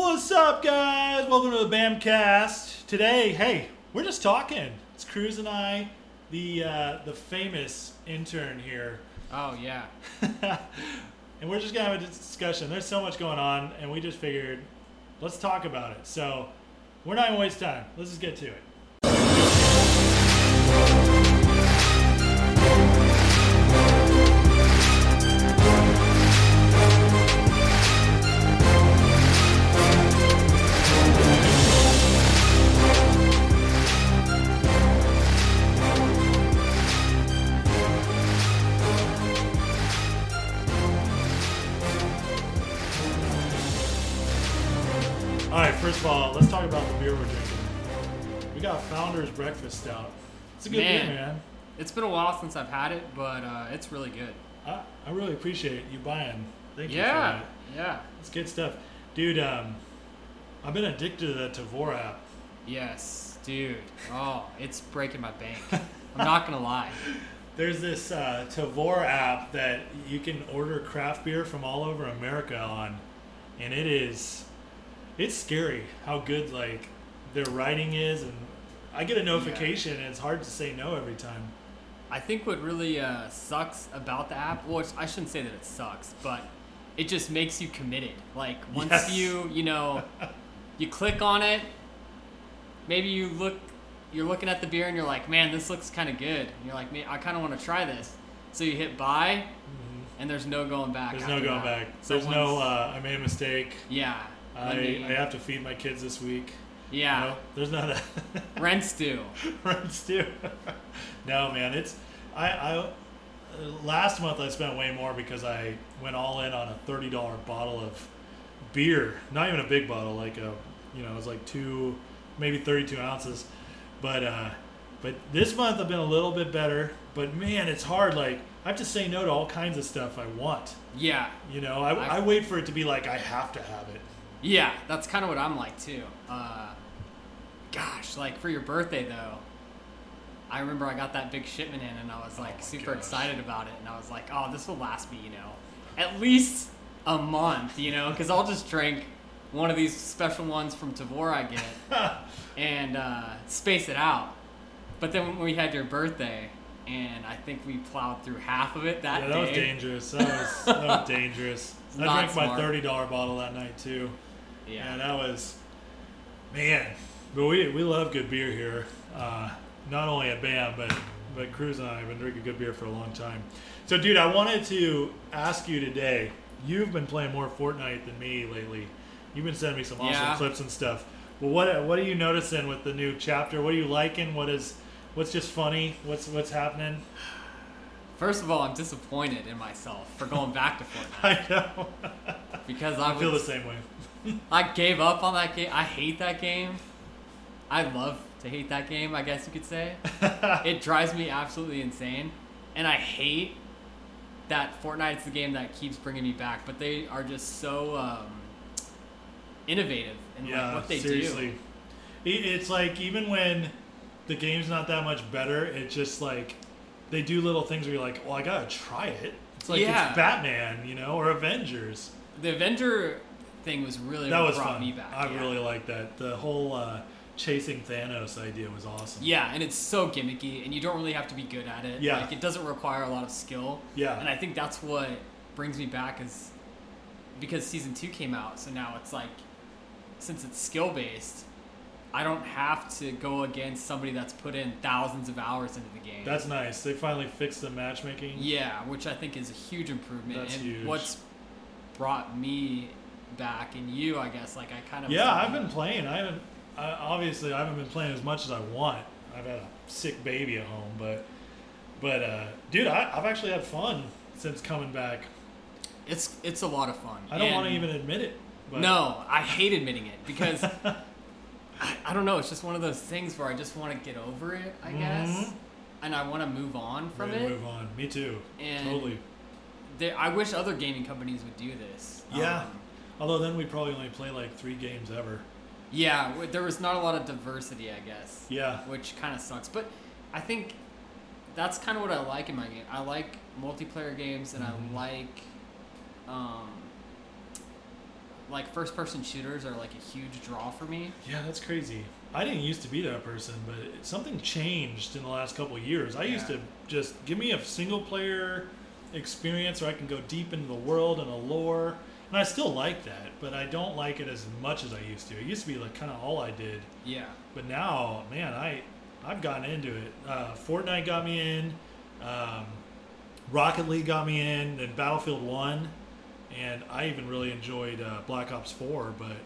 What's up, guys? Welcome to the Bamcast. Today, hey, we're just talking. It's Cruz and I, the uh, the famous intern here, Oh yeah. and we're just gonna have a discussion. There's so much going on, and we just figured let's talk about it. So we're not gonna waste time. Let's just get to it. We got Founder's Breakfast Stout. It's a good Man. beer, man. It's been a while since I've had it, but uh, it's really good. I, I really appreciate you buying. Thank you for yeah. that. Yeah. It's good stuff, dude. Um, I've been addicted to the Tavour app. Yes, dude. Oh, it's breaking my bank. I'm not gonna lie. There's this uh, Tavour app that you can order craft beer from all over America on, and it is, it's scary how good like their writing is, and I get a notification, and it's hard to say no every time. I think what really uh, sucks about the app, well, it's- I shouldn't say that it sucks, but it just makes you committed. Like once Yes. you, you know, you click on it, maybe you look, you're looking at the beer and you're like, man, this looks kind of good. And you're like, man, I kind of want to try this. So you hit buy, and there's no going back. Mm-hmm. There's no going that. back. So There's no, uh, I made a mistake. yeah. I, me- I have to feed my kids this week. Yeah. No, there's not a. Rents due. Rents due. no, man, it's I, I last month I spent way more because I went all in on a thirty dollar bottle of beer. Not even a big bottle, like a you know, it was like two, maybe thirty two ounces. But uh, but this month I've been a little bit better. But man, it's hard. Like I have to say no to all kinds of stuff I want. Yeah. You know, I, I I've- wait for it to be like I have to have it. Yeah, that's kind of what I'm like too. Uh, gosh, like for your birthday though, I remember I got that big shipment in and I was like my super gosh. excited about it and I was like, oh, this will last me, you know, at least a month, you know, because I'll just drink one of these special ones from Tavour I get and uh, space it out. But then when we had your birthday, and I think we plowed through half of it that yeah, that day. was dangerous. That was that was dangerous. I drank my thirty dollar bottle that night too. Yeah. Yeah, that was man. But we we love good beer here. Uh, not only at BAM, but but Cruz and I have been drinking good beer for a long time. So, dude, I wanted to ask you today. You've been playing more Fortnite than me lately. You've been sending me some awesome Yeah. clips and stuff. Well, what what are you noticing with the new chapter? What are you liking? What is what's just funny? What's what's happening? First of all, I'm disappointed in myself for going back to Fortnite I know. because I, I feel the same way. I gave up on that game. I hate that game. I love to hate that game. I guess you could say it drives me absolutely insane, and I hate that Fortnite's the game that keeps bringing me back. But they are just so um, innovative in yeah, like what they seriously. do. It's like even when the game's not that much better, it's just like they do little things where you're like, well, I gotta try it. It's like Yeah. it's Batman, you know, or Avengers. The Avenger thing was really that what was brought fun. me back. I yeah. really like that. The whole uh, chasing Thanos idea was awesome. Yeah, and it's so gimmicky, and you don't really have to be good at it. Yeah. Like, it doesn't require a lot of skill. Yeah. And I think that's what brings me back is because season two came out, so now it's like, since it's skill based, I don't have to go against somebody that's put in thousands of hours into the game. That's nice. They finally fixed the matchmaking. yeah, which I think is a huge improvement. That's and huge. what's brought me back, and you, I guess, like I kind of Yeah, I've been playing. I haven't. I, obviously, I haven't been playing as much as I want. I've had a sick baby at home, but but uh, dude, I, I've actually had fun since coming back. It's it's a lot of fun. I don't want to even admit it. But No, I hate admitting it because I, I don't know. It's just one of those things where I just want to get over it, I guess, Mhm. and I want to move on from it. Move on. Me too. And totally. There, I wish other gaming companies would do this. Yeah. Um, Although then we probably only play like three games ever. yeah. There was not a lot of diversity, I guess. Yeah. Which kind of sucks, but I think that's kind of what I like in my game. I like multiplayer games, and Mhm. I like um, like first person shooters are like a huge draw for me. Yeah, that's crazy. I didn't used to be that person, but something changed in the last couple of years. I used to just give me a single player experience where I can go deep into the world and the lore, and I still like that, but I don't like it as much as I used to. It used to be like kind of all I did, Yeah. but now, man, I I've gotten into it. Uh, Fortnite got me in, um, Rocket League got me in, then Battlefield One, and I even really enjoyed uh, Black Ops Four. But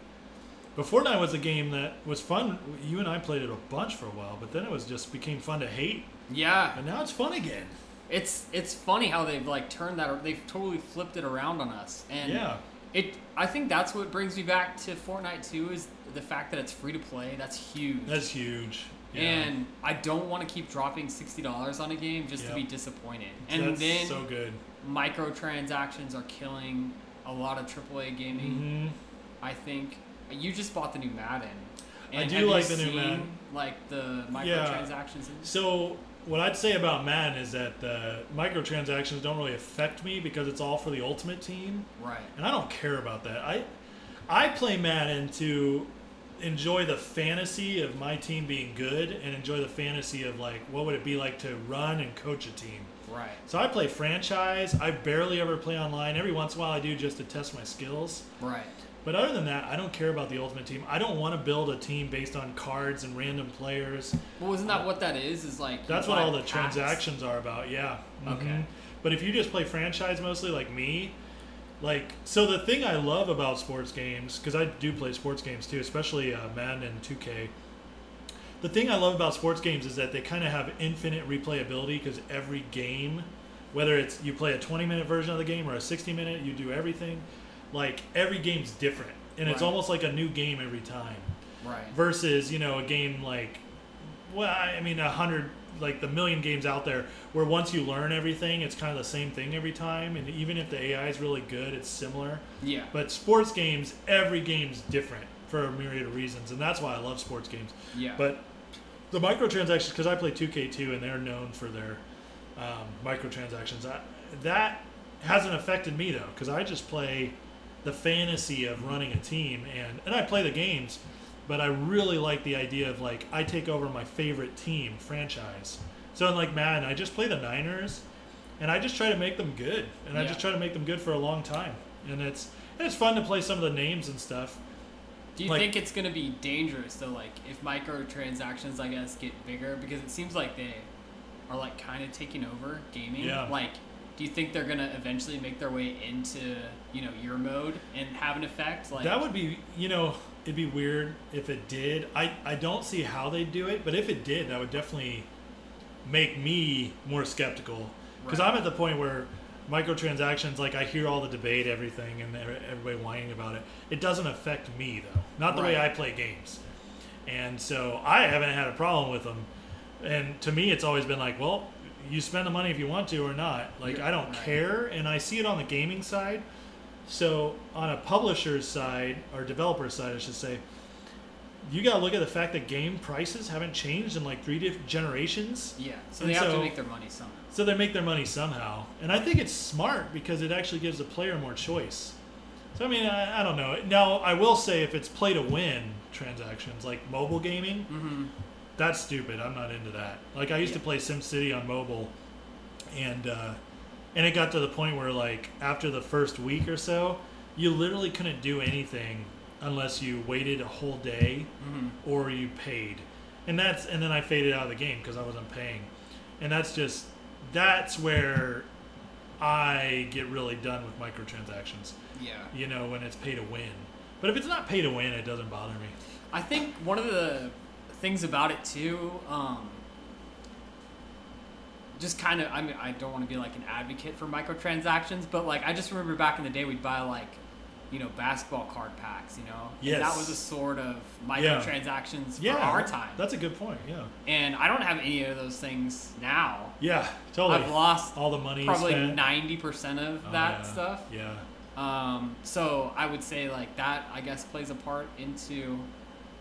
but Fortnite was a game that was fun. You and I played it a bunch for a while, but then it was just became fun to hate, Yeah. and now it's fun again. It's it's funny how they've like turned that they've totally flipped it around on us. And yeah, it I think that's what brings me back to Fortnite too is the fact that it's free to play. That's huge. that's huge. Yeah. And I don't want to keep dropping sixty dollars on a game just to be disappointed. And that's then so good. microtransactions are killing a lot of AAA gaming. hmm I think you just bought the new Madden. I And do have you like the new Madden. Like the Yeah. microtransactions. in- So what I'd say about Madden is that the microtransactions don't really affect me because it's all for the ultimate team, Right. and I don't care about that. I I play Madden to enjoy the fantasy of my team being good and enjoy the fantasy of like what would it be like to run and coach a team. Right. So I play franchise. I barely ever play online. Every once in a while I do just to test my skills. Right. But other than that, I don't care about the ultimate team. I don't want to build a team based on cards and random players. Well, isn't that what that is? Is like That's what all the packs? transactions are about. Yeah. Okay. Mhm. But if you just play franchise mostly, like me, like so the thing I love about sports games because I do play sports games too, especially uh, Madden and 2K. The thing I love about sports games is that they kind of have infinite replayability because every game, whether it's you play a 20 minute version of the game or a 60 minute, you do everything. Like every game's different, and it's almost like a new game every time Right. versus you know a game like well i mean a hundred like the million games out there where once you learn everything it's kind of the same thing every time and even if the ai is really good it's similar Yeah. but sports games every game's different for a myriad of reasons and that's why i love sports games yeah. but the microtransactions because i play 2k2 and they're known for their um, microtransactions I, that hasn't affected me though because i just play the fantasy of running a team and and i play the games but i really like the idea of like i take over my favorite team franchise so in like madden i just play the niners and i just try to make them good and i just try to make them good for a long time and it's and it's fun to play some of the names and stuff Do you like- think it's gonna be dangerous though? Like if microtransactions, I guess, get bigger because it seems like they are like kind of taking over gaming. Yeah. Like, do you think they're gonna eventually make their way into you know your mode and have an effect? Like that would be, you know, it'd be weird if it did. I, I don't see how they'd do it, but if it did, that would definitely make me more skeptical. Because Right. I'm at the point where microtransactions, like I hear all the debate, everything, and everybody whining about it. It doesn't affect me though, not the way I play games, and so I haven't had a problem with them. And to me, it's always been like, well, you spend the money if you want to or not. Like I don't care, and I see it on the gaming side. So on a publisher's side or developer's side, I should say, you got to look at the fact that game prices haven't changed in like three different generations. yeah. So And they have to make their money somehow. So they make their money somehow, and I think it's smart because it actually gives the player more choice. So I mean, I, I don't know. Now I will say, if it's play to win transactions like mobile gaming, Mm-hmm. That's stupid. I'm not into that. Like I used to Yeah. play SimCity on mobile, and uh, and it got to the point where like after the first week or so, you literally couldn't do anything unless you waited a whole day Mm-hmm. or you paid, and that's and then I faded out of the game because I wasn't paying, and that's just that's where I get really done with microtransactions. Yeah. You know when it's pay to win, but if it's not pay to win, it doesn't bother me. I think one of the things about it too, um, just kind of, I mean, I don't want to be like an advocate for microtransactions, but like I just remember back in the day we'd buy like, you know, basketball card packs, you know, And Yes. that was a sort of microtransactions Yeah, for our time. That's a good point. Yeah. And I don't have any of those things now. Yeah, totally. I've lost all the money probably ninety percent of Oh, that yeah. stuff. Yeah. Um, so I would say like that I guess plays a part into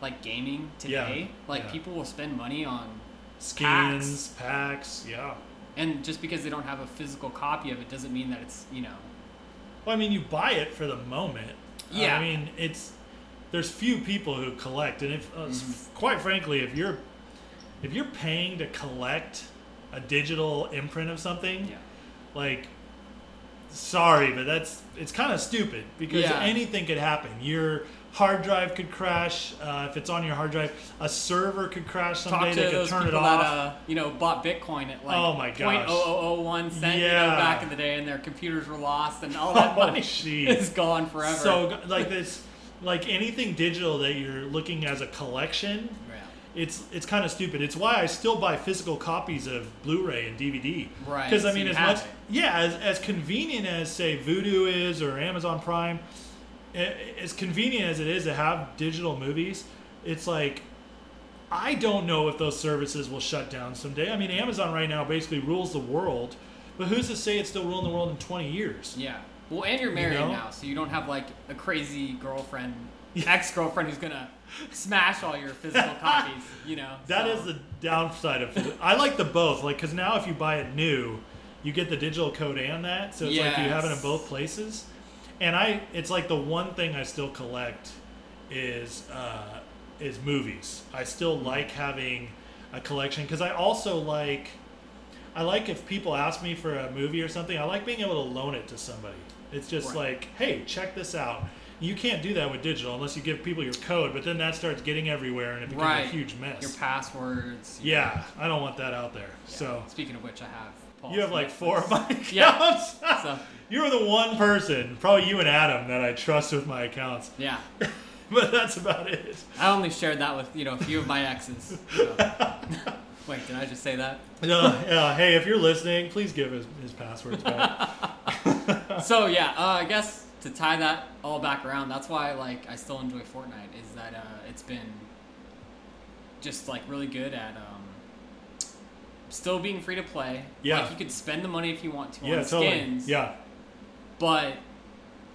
like gaming today. Yeah, Like yeah. people will spend money on Skins, packs. yeah. and just because they don't have a physical copy of it doesn't mean that it's you know Well, I mean, you buy it for the moment, Yeah. I mean, it's there's few people who collect, and if uh, Mm-hmm. quite frankly, if you're if you're paying to collect a digital imprint of something, Yeah. like sorry, but that's it's kind of stupid because Yeah. anything could happen. Your hard drive could crash uh, if it's on your hard drive. A server could crash Talk someday. to They could those turn it people off. that uh, you know bought Bitcoin at like Oh my gosh. 0.0001 cent you know, back in the day, and their computers were lost, and all that Oh, money jeez. is gone forever. So like this, like anything digital that you're looking as a collection, yeah. it's it's kind of stupid. It's why I still buy physical copies of Blu-ray and DVD. Right, Because I mean, you as much it. yeah, as, as convenient as say Vudu is or Amazon Prime, as convenient as it is to have digital movies, it's like I don't know if those services will shut down someday. I mean, Amazon right now basically rules the world, but who's to say it's still ruling the world in 20 years? Yeah. Well, and you're married know? now, so you don't have like a crazy girlfriend, ex-girlfriend who's gonna smash all your physical copies. You know. That so- is the downside of it. I like the both, like because now if you buy it new, you get the digital code and that, so it's like you have it in both places. And I, it's like the one thing I still collect is uh, is movies. I still like having a collection because I also like. I like if people ask me for a movie or something. I like being able to loan it to somebody. It's just Right. like, hey, check this out. You can't do that with digital unless you give people your code, but then that starts getting everywhere and it becomes Right. a huge mess. your passwords. your- Yeah, I don't want that out there. yeah. So Speaking of which, I have. Paul's you have like four of my accounts. Yeah. So You're the one person, probably you and Adam, that I trust with my accounts. yeah, But that's about it. I only shared that with you know a few of my exes. so. Wait, did I just say that? No, yeah, hey, if you're listening, please give his, his passwords back. so yeah, uh, I guess to tie that all back around, that's why like I still enjoy Fortnite is that uh, it's been just like really good at um, still being free to play. Yeah. like you could spend the money if you want to yeah, on totally. skins. Yeah, but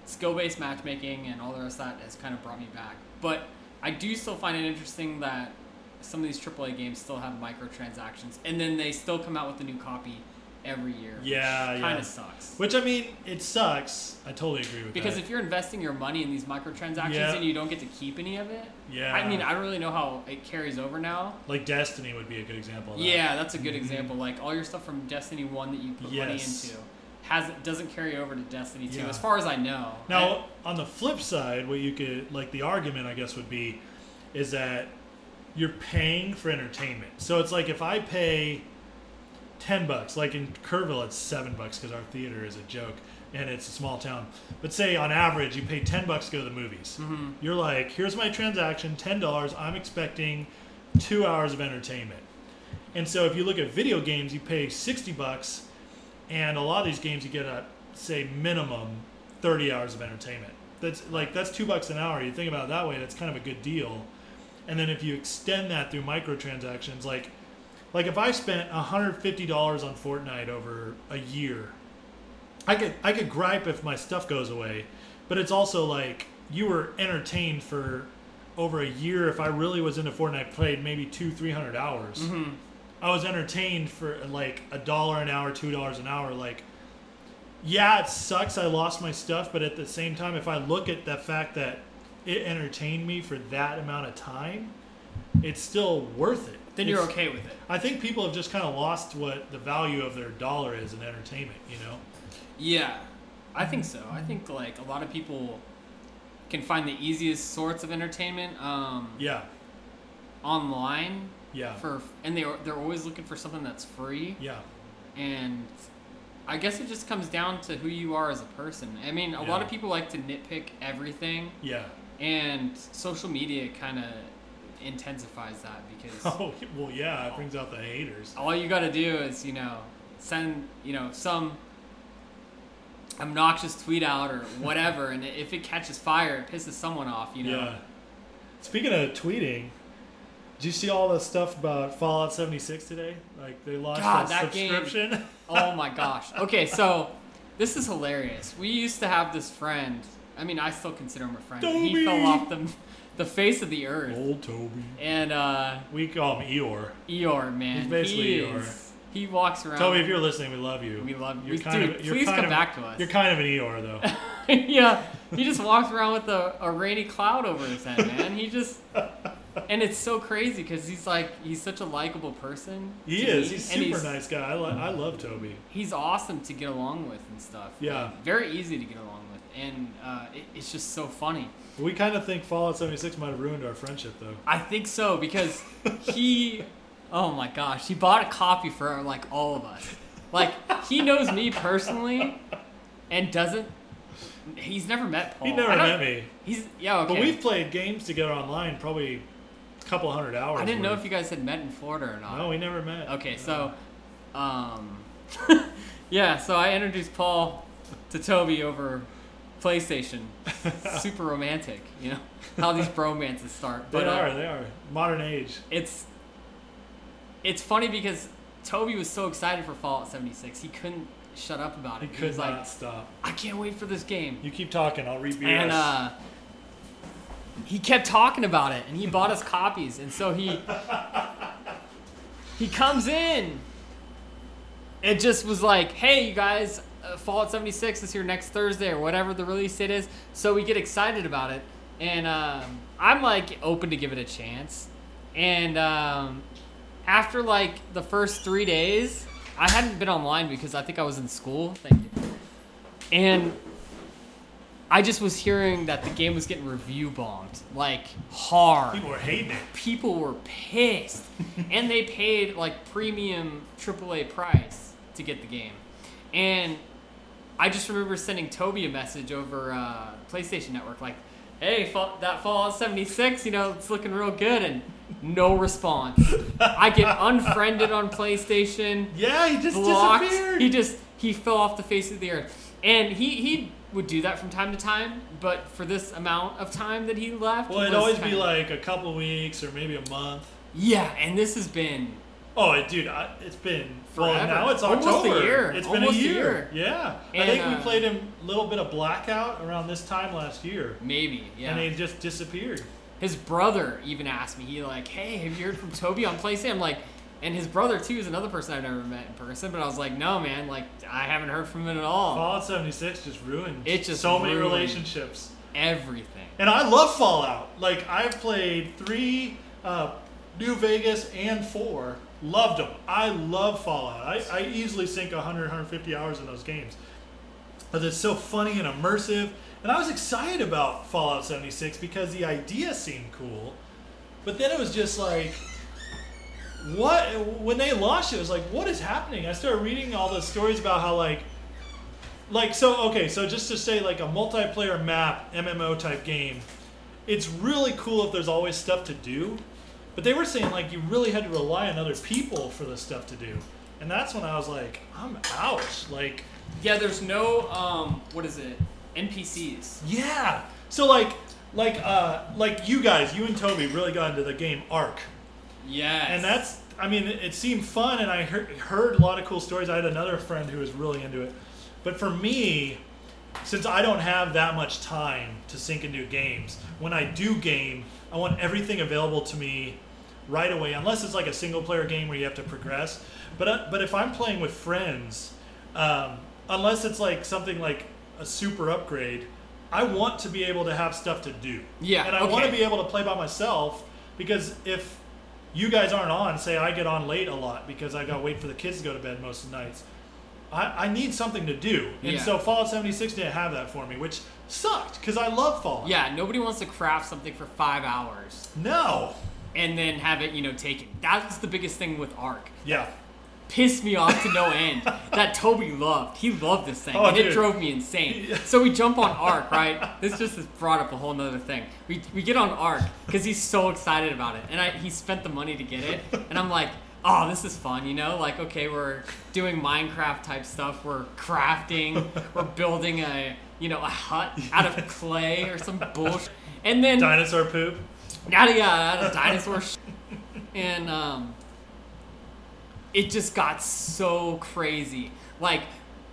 skill based matchmaking and all the rest of that has kind of brought me back. But I do still find it interesting that some of these AAA games still have microtransactions, and then they still come out with a new copy every year. Yeah, kind yeah. of sucks. which I mean, it sucks. I totally agree with that. Because that. if you're investing your money in these microtransactions Yeah. and you don't get to keep any of it, yeah, I mean, I don't really know how it carries over now. like Destiny would be a good example. Of that. Yeah, that's a good Mhm. example. Like all your stuff from Destiny One that you put money into has doesn't carry over to Destiny Two, Yeah. as far as I know. Now, on the flip side, what you could like the argument, I guess, would be, is that you're paying for entertainment. So it's like if I pay ten bucks, like in Kerrville, it's seven bucks because our theater is a joke and it's a small town. But say on average, you pay ten bucks to go to the movies. Mhm. You're like, here's my transaction, ten dollars. I'm expecting two hours of entertainment. And so if you look at video games, you pay sixty bucks, and a lot of these games you get a say minimum thirty hours of entertainment. That's like that's two bucks an hour. You think about it that way, that's kind of a good deal. And then if you extend that through microtransactions, like like if I spent hundred fifty dollars on Fortnite over a year, I could I could gripe if my stuff goes away, but it's also like you were entertained for over a year. If I really was into Fortnite, played maybe two three hundred hours. Mhm. I was entertained for like a dollar an hour, two dollars an hour. Like, yeah, it sucks. I lost my stuff, but at the same time, if I look at the fact that it entertained me for that amount of time, it's still worth it. Then you're okay with it. I think people have just kind of lost what the value of their dollar is in entertainment. You know? Yeah, I think so. I think like a lot of people can find the easiest sorts of entertainment um, Yeah, online yeah, for, and they they're always looking for something that's free. yeah, And I guess it just comes down to who you are as a person. I mean, a lot of people like to nitpick everything, yeah. and social media kind of intensifies that because Oh well, yeah. It brings out the haters. all you got to do is you know send you know some obnoxious tweet out or whatever and if it catches fire it pisses someone off you know Yeah. Speaking of tweeting, did you see all the stuff about Fallout 76 today? Like they launched God, a that game- subscription. oh my gosh okay so this is hilarious we used to have this friend i mean i still consider him a friend he fell off the, the face of the earth Old Toby. and uh We call him Eeyore. eeyore man He's basically he Eeyore. is, he walks around Toby, if you're listening, we love you. we love you You're kind Dude, of, you're please kind come of, back to us You're kind of an Eeyore, though. yeah, he just walks around with a, a rainy cloud over his head, man. He just, and it's so crazy because he's like, he's such a likable person. He is. me, He's and super nice guy. I, li- I love Toby. He's awesome to get along with and stuff. Yeah. Like, very easy to get along with, and uh, it, it's just so funny. We kind of think Fallout 76 might have ruined our friendship, though. I think so because he, oh my gosh, he bought a copy for like all of us. Like he knows me personally, and doesn't. He's never met Paul. He never met me. He's yeah okay. But we've played games together online probably a couple hundred hours. I didn't know worth. if you guys had met in Florida or not. No, we never met. Okay, so, um, yeah, so I introduced Paul to Toby over PlayStation. Super romantic, you know how these bromances start. They But uh, are. They are. Modern age. it's it's funny because Toby was so excited for Fallout 76, he couldn't shut up about it. He it. could was not like, stop. I can't wait for this game. You keep talking. I'll read BS. And uh, he kept talking about it, and he bought us copies, and so he he comes in. It just was like, hey, you guys, uh, Fallout 76 is here next Thursday or whatever the release date is. So we get excited about it, and um, I'm like open to give it a chance. And um, after like the first three days, I hadn't been online because I think I was in school. Thank you. And I just was hearing that the game was getting review bombed, like hard. People were hating it. People were pissed, and they paid like premium AAA price to get the game. And I just remember sending Toby a message over uh, PlayStation Network, like, "Hey, that Fallout 76, you know, it's looking real good," and no response. I get unfriended on PlayStation Yeah, he just blocked. disappeared. He just he fell off the face of the earth, and he he would do that from time to time. But for this amount of time that he left, well, it'd always be kinda- like a couple weeks or maybe a month. yeah. And this has been Oh, dude, I, it's been well now it's Almost a October. year. It's Almost been a year. year. Yeah, I And, think we uh, played him a little bit of Blackout around this time last year, maybe yeah. and he just disappeared. his brother even asked me, he like, hey, have you heard from Toby on PlayStation? I'm like. And his brother too is another person I've never met in person, but I was like, no, man, like I haven't heard from him at all. Fallout 76 just ruined It just so many relationships. Everything. And I love Fallout. Like I've played three, uh, New Vegas and four. Loved them. I love Fallout. I, I easily sink 100, 150 hours in those games. Because it's so funny and immersive. And I was excited about Fallout 76 because the idea seemed cool. But then it was just like, what? When they launched it, it was like, what is happening? I started reading all the stories about how, like, like so okay so just to say like a multiplayer map mmo type game it's really cool if there's always stuff to do but they were saying like you really had to rely on other people for this stuff to do and that's when i was like i'm out like Yeah, there's no um, what is it? NPCs. yeah so like like uh like you guys you and toby really got into the game Ark Yeah. and that's i mean it, it seemed fun and i heard, heard a lot of cool stories i had another friend who was really into it but for me since i don't have that much time to sink into games when i do game i want everything available to me right away unless it's like a single player game where you have to progress but uh, but if i'm playing with friends um, unless it's like something like a super upgrade i want to be able to have stuff to do Yeah, and i want to be able to play by myself because if you guys aren't on, say I get on late a lot because I got to wait for the kids to go to bed most of the nights. I, I need something to do, and Yeah. so Fallout 76 didn't have that for me, which sucked because I love Fallout. Yeah, nobody wants to craft something for five hours No. And then have it, you know, taken. That's the biggest thing with Ark. Yeah. Pissed me off to no end. that Toby loved. He loved this thing, Oh, and it drove me insane. So we jump on Ark, right? This just has brought up a whole nother thing. We, we get on Ark because he's so excited about it, and I, he spent the money to get it, and I'm like. Oh, this is fun, you know? Like, okay, we're doing Minecraft type stuff. We're crafting. we're building a, you know, a hut out of clay or some bullshit. And then Dinosaur poop. Yada yada, dinosaur sh- and um, it just got so crazy. Like,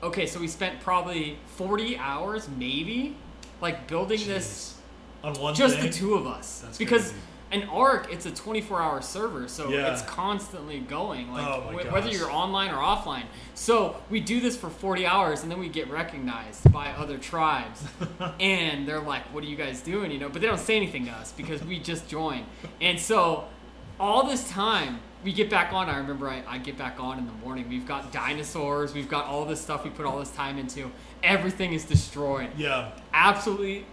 okay, so we spent probably forty hours, maybe, like building this On one just the two of us That's because crazy. An Ark, it's a 24 hour server, so Yeah. it's constantly going, like Oh wh- whether you're online or offline. So we do this for 40 hours, and then we get recognized by other tribes, and they're like, "What are you guys doing?" You know, but they don't say anything to us because we just joined. And so all this time we get back on. I remember I, I get back on in the morning. We've got dinosaurs. We've got all this stuff we put all this time into. Everything is destroyed Yeah. absolutely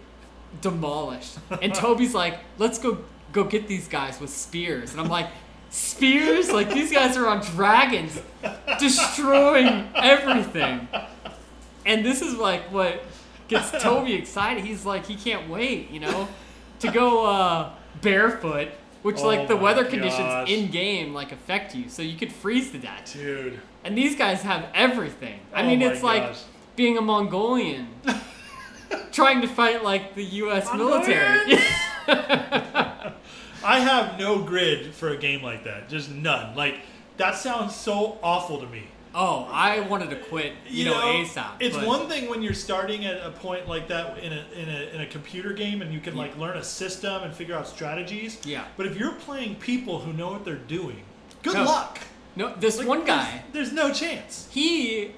demolished. And Toby's like, let's go go get these guys with spears. And I'm like, spears? Like these guys are on dragons, destroying everything. And this is like what gets Toby excited. He's like, he can't wait, you know, to go uh, barefoot. Which Oh like the weather gosh. conditions in game like affect you, so you could freeze to death. Dude. And these guys have everything. I Oh mean, it's like being a Mongolian trying to fight like the U.S. Military. I have no grid for a game like that. Just none. Like that sounds so awful to me. oh, I wanted to quit, you, know, ASAP. It's but- one thing when you're starting at a point like that in a, in a in a computer game and you can like learn a system and figure out strategies. Yeah. But if you're playing people who know what they're doing, good No. luck. No, this Like, one there's- guy, There's, no chance. he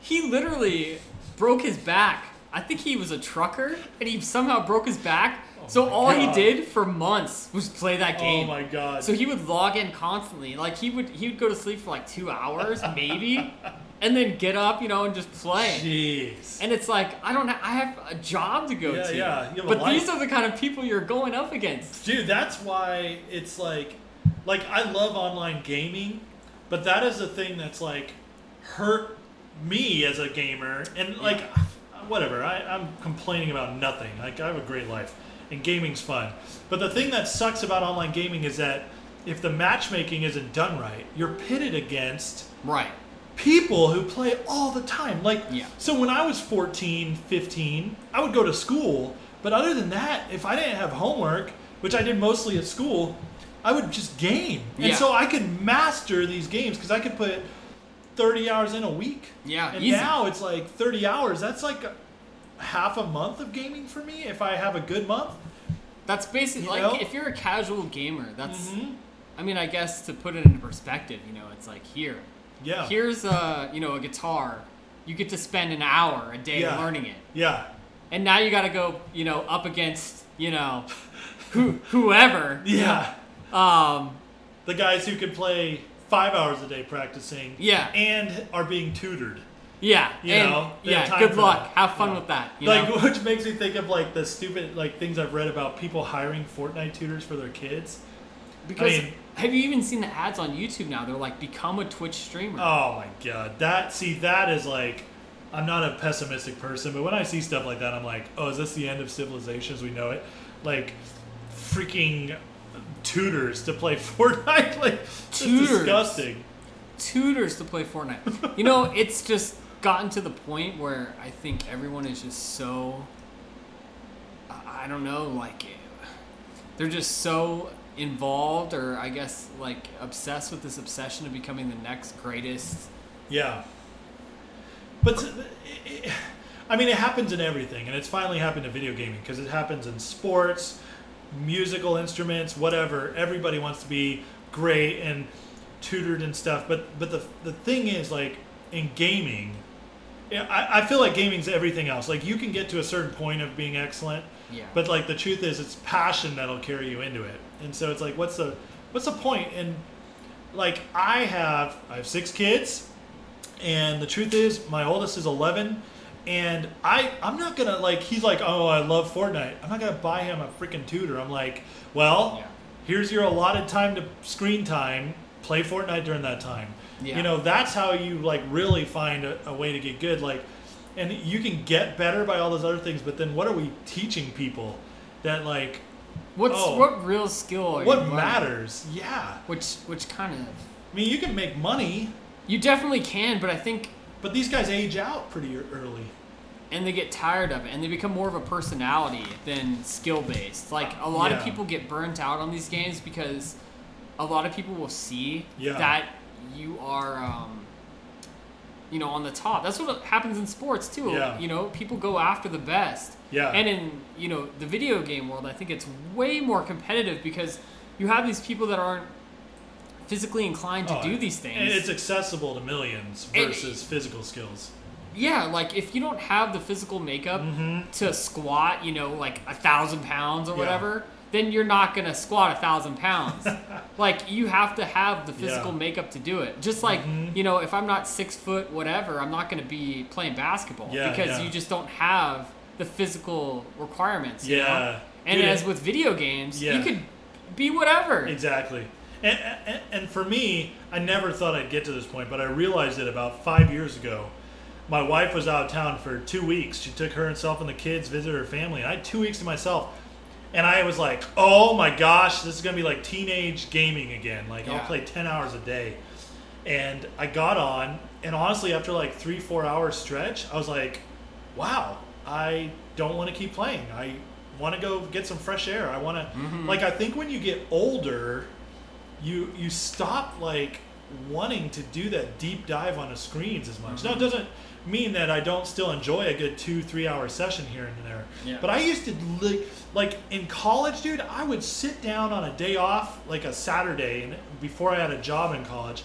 he literally broke his back. I think he was a trucker, and he somehow broke his back. So Oh all he did for months was play that oh game. Oh my god. So he would log in constantly. Like he would he would go to sleep for like two hours maybe, and then get up, you know, and just play. Jeez. And it's like I don't. Ha- I have a job to go Yeah, to. yeah, you have a But these are the kind of people you're going up against. Dude, that's why it's like, like I love online gaming, but that is a thing that's like hurt me as a gamer, and like, whatever. I, I'm complaining about nothing. Like I have a great life, and gaming's fun. But the thing that sucks about online gaming is that if the matchmaking isn't done right, you're pitted against Right. people who play all the time. Like, Yeah. so when I was 14, 15, I would go to school, but other than that, if I didn't have homework, which I did mostly at school, I would just game. And Yeah. so I could master these games because I could put 30 hours in a week. Yeah, And easy. now it's like 30 hours. That's like half a month of gaming for me if I have a good month. That's basically You like know? if you're a casual gamer. That's. Mhm. I mean, I guess to put it into perspective, you know, it's like here. Yeah. Here's a you know a guitar. You get to spend an hour a day Yeah. learning it, Yeah. and now you got to go you know up against you know who whoever. Yeah. Um. The guys who can play five hours a day practicing. Yeah. And are being tutored. Yeah. You and, know, yeah. Good luck. that. Have fun Yeah. with that. You like know? which makes me think of like the stupid like things I've read about people hiring Fortnite tutors for their kids. Because I mean- have you even seen the ads on YouTube now? They're like, become a Twitch streamer. Oh my god. That see that is like I'm not a pessimistic person, but when I see stuff like that I'm like, "Oh, is this the end of civilization as we know it?" Like freaking tutors to play Fortnite like Tutors. disgusting. Tutors to play Fortnite. you know, it's just gotten to the point where I think everyone is just so. I don't know, like they're just so involved, or I guess like obsessed with this obsession of becoming the next greatest. Yeah. But I mean, it happens in everything, and it's finally happened in video gaming because it happens in sports, musical instruments, whatever. Everybody wants to be great and tutored and stuff. But but the the thing is, like in gaming, I, I feel like gaming's everything else. Like you can get to a certain point of being excellent, Yeah. but like the truth is, it's passion that'll carry you into it. And so it's like, what's the what's the point? And like I have I have six kids, and the truth is, my oldest is eleven, and I I'm not gonna like he's like, oh, I love Fortnite. I'm not gonna buy him a freaking tutor. I'm like, well, Yeah. here's your allotted time to screen time. Play Fortnite during that time. Yeah. You know, that's how you like really find a, a way to get good. Like, and you can get better by all those other things. But then, what are we teaching people? That like, What's oh. what real skill? Are you what learning? matters? Yeah. Which which kind of I mean, you can make money, you definitely can, but I think but these guys age out pretty early. and they get tired of it and they become more of a personality than skill based. Like a lot Yeah. of people get burnt out on these games because a lot of people will see Yeah. that you are um, you know, on the top. That's what happens in sports too. Yeah. You know, people go after the best. Yeah. And in you know the video game world, I think it's way more competitive because you have these people that aren't physically inclined to Oh, do these And things. it's accessible to millions And- versus physical skills. yeah, like if you don't have the physical makeup to squat, you know, like a thousand pounds or Mm-hmm. Yeah. whatever, then you're not gonna squat a thousand pounds. like you have to have the physical Yeah. Mm-hmm. makeup to do it. Just like you know, if I'm not six foot whatever, I'm not gonna be playing basketball Yeah, because yeah. you just don't have the physical requirements. you know? Yeah. And Dude, as with video games, Yeah. you could be whatever. Exactly. And, and, and for me, I never thought I'd get to this point, but I realized it about five years ago. My wife was out of town for two weeks. She took her herself and the kids, visited her family, and I had two weeks to myself. And I was like, oh my gosh, this is going to be like teenage gaming again. Like, Yeah. I'll play 10 hours a day. And I got on, and honestly, after like three, four hour stretch, I was like, wow, I don't want to keep playing. I want to go get some fresh air. I want to, mm-hmm. like, I think when you get older, you you stop like wanting to do that deep dive on the screens as much. Now it doesn't mean that I don't still enjoy a good two three hour session here and there. Yeah. But I used to li- like in college, dude. I would sit down on a day off, like a Saturday, and before I had a job in college,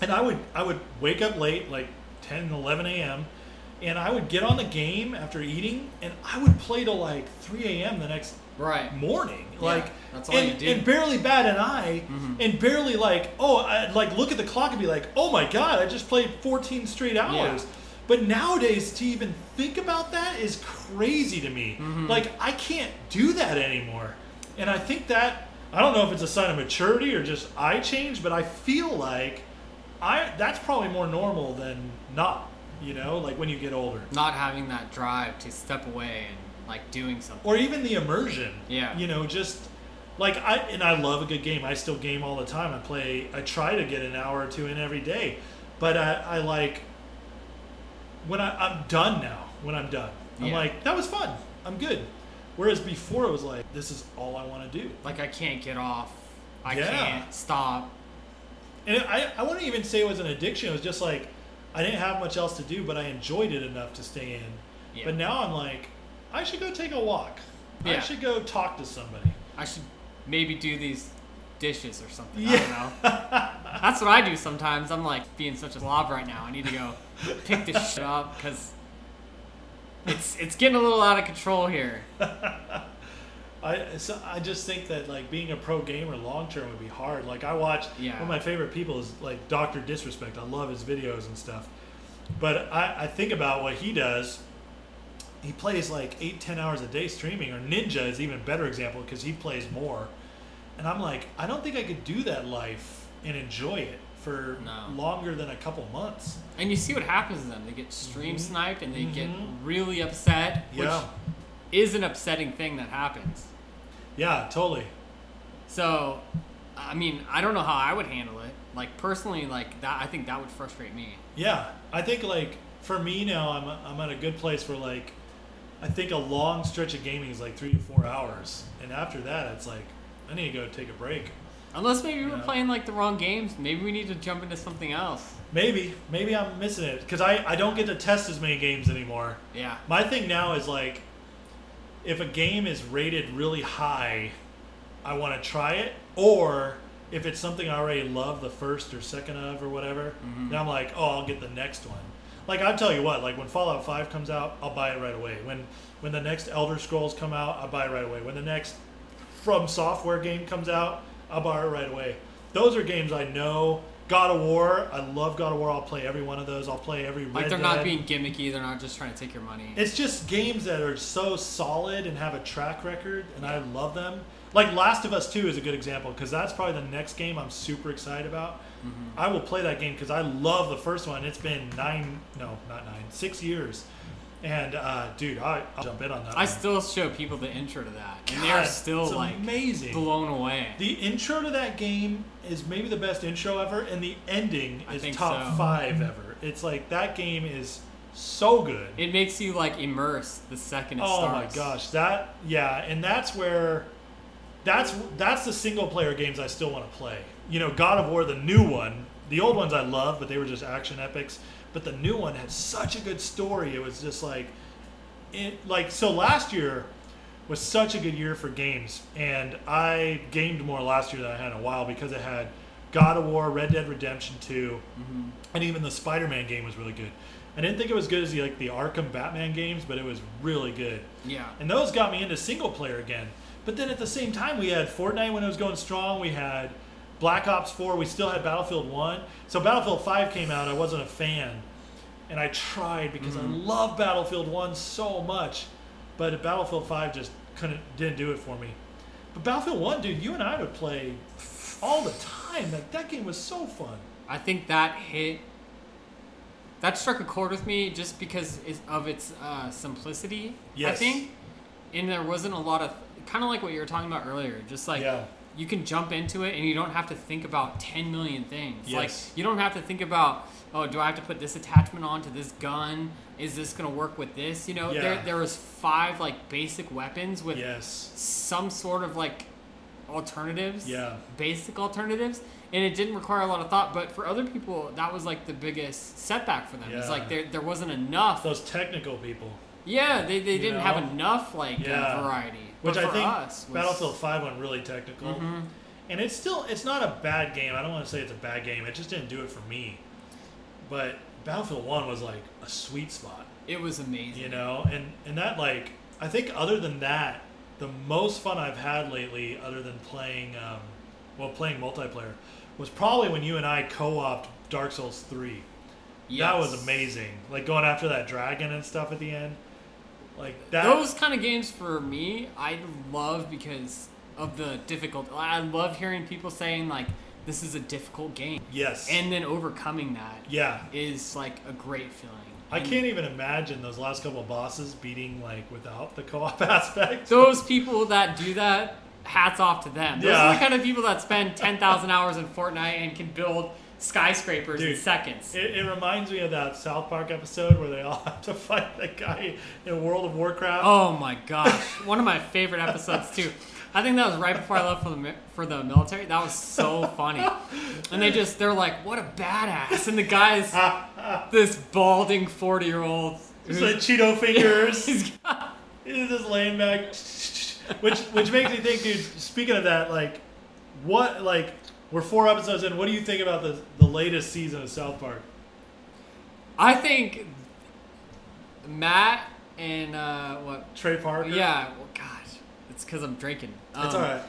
and I would I would wake up late, like 10, 11 a.m. And I would get on the game after eating, and I would play till like 3 a.m. the next right. morning. Yeah, like that's all and, you do. Mm-hmm. and barely bat an eye, and barely like oh, I'd like look at the clock and be like, oh my god, I just played 14 straight hours. But nowadays, to even think about that is crazy to me. Mm-hmm. Like I can't do that anymore, and I think that I don't know if it's a sign of maturity or just I change, but I feel like I that's probably more normal than not. You know, like when you get older. Not having that drive to step away and like doing something. or even the immersion. Yeah. You know, just like I and I love a good game. I still game all the time. I play. I try to get an hour or two in every day, but I, I like when I, I'm done now. When I'm done, I'm Yeah. like that was fun. I'm good. Whereas before it was like this is all I want to do. Like I can't get off. I Yeah. can't stop. And I, I wouldn't even say it was an addiction. It was just like I didn't have much else to do, but I enjoyed it enough to stay in. Yeah. But now I'm like, I should go take a walk. I should go talk to somebody. I should maybe do these dishes or something. I Yeah. don't know. That's what I do sometimes. I'm like being such a slob right now. I need to go pick this shit up because it's it's getting a little out of control here. I so I just think that like being a pro gamer long term would be hard. Like I watch Yeah. one of my favorite people is like Doctor Disrespect. I love his videos and stuff. But I, I think about what he does. He plays like eight, ten hours a day streaming. Or Ninja is even a better example because he plays more. And I'm like, I don't think I could do that life and enjoy it for No. longer than a couple months. And you see what happens to them. They get stream Mhm. sniped and they get Mhm. really upset, which Yeah, is an upsetting thing that happens. yeah, totally. So, I mean, I don't know how I would handle it. Like personally, like that, I think that would frustrate me. Yeah, I think like for me now, I'm I'm at a good place where like I think a long stretch of gaming is like three to four hours, and after that, it's like I need to go take a break. Unless maybe we're Yeah. playing like the wrong games. Maybe we need to jump into something else. Maybe maybe I'm missing it because I I don't get to test as many games anymore. Yeah. My thing now is like if a game is rated really high, I want to try it, or if it's something I already love the first or second of or whatever, Mhm. then I'm like, oh, I'll get the next one. Like I'll tell you what, like when Fallout Five comes out, I'll buy it right away. When when the next Elder Scrolls come out, I'll buy it right away. When the next From Software game comes out, I'll buy it right away. Those are games I know. God of War, I love God of War. I'll play every one of those. I'll play every Red Like they're Dead. not being gimmicky. They're not just trying to take your money. It's just games that are so solid and have a track record, and I love them. Like Last of Us 2 is a good example because that's probably the next game I'm super excited about. Mm-hmm. I will play that game because I love the first one. It's been nine, no, not nine, six years. And uh, dude, I, I'll jump in on that. I one. still show people the intro to that, and God, they're still like amazing. blown away. The intro to that game is maybe the best intro ever, and the ending is top so. five ever. It's like that game is so good. It makes you like immerse the second it oh starts. my gosh, that yeah, and that's where that's that's the single player games I still want to play. You know, God of War, the new one, the old ones I love, but they were just action epics. but the new one had such a good story. It was just like, it like so last year was such a good year for games, and I gamed more last year than I had in a while because it had God of War, Red Dead Redemption 2, Mm-hmm. and even the Spider-Man game was really good. I didn't think it was good as the like the Arkham Batman games, but it was really good. Yeah. And those got me into single player again. But then at the same time, we had Fortnite when it was going strong. We had Black Ops 4. We still had Battlefield 1. So Battlefield 5 came out. I wasn't a fan. And I tried because I love Battlefield 1 so much. But Battlefield 5 just couldn't, didn't do it for me. But Battlefield 1, dude, you and I would play all the time. Like, that game was so fun. I think that hit. That struck a chord with me just because of its uh, simplicity. I think, and there wasn't a lot of kind of like what you were talking about earlier. Just like Yeah. You can jump into it and you don't have to think about ten million things. Yes. Like you don't have to think about oh, do I have to put this attachment onto this gun? Is this gonna work with this? You know, Yeah. there there was five like basic weapons with Yes. some sort of like alternatives Yeah. basic alternatives and it didn't require a lot of thought but for other people that was like the biggest setback for them it's like there, there wasn't enough Those technical people. yeah they, they You didn't know? have enough like Yeah. variety Which I think was, Battlefield 5 went really technical. Mhm. And it's still it's not a bad game. I don't want to say it's a bad game. It just didn't do it for me. But Battlefield 1 was like a sweet spot, it was amazing you know? And and that like I think other than that, the most fun I've had lately other than playing um, well playing multiplayer was probably when you and I co-opted Dark Souls 3. That was amazing. Like going after that dragon and stuff at the end. Like that those kind of games for me i love because of the difficult i love hearing people saying like this is a difficult game Yes. and then overcoming that yeah. is like a great feeling I can't even imagine those last couple of bosses beating like without the co-op aspect. those people that do that, hats off to them. Those are the kind of people that spend 10,000 hours in Fortnite and can build skyscrapers in seconds. It, it reminds me of that South Park episode where they all have to fight that guy in World of Warcraft. oh my gosh. One of my favorite episodes, too. I think that was right before I left for the for the military. That was so funny. And they just they're like, "What a badass!" And the guy's this balding forty year old. It's like Cheeto fingers. He's got- He's just laying back. Which which makes me think, dude. Speaking of that, like, what like we're four episodes in. What do you think about the the latest season of South Park? I think Matt and uh, what Trey Parker. Yeah, well, gosh, it's because I'm drinking. it's Um, all right.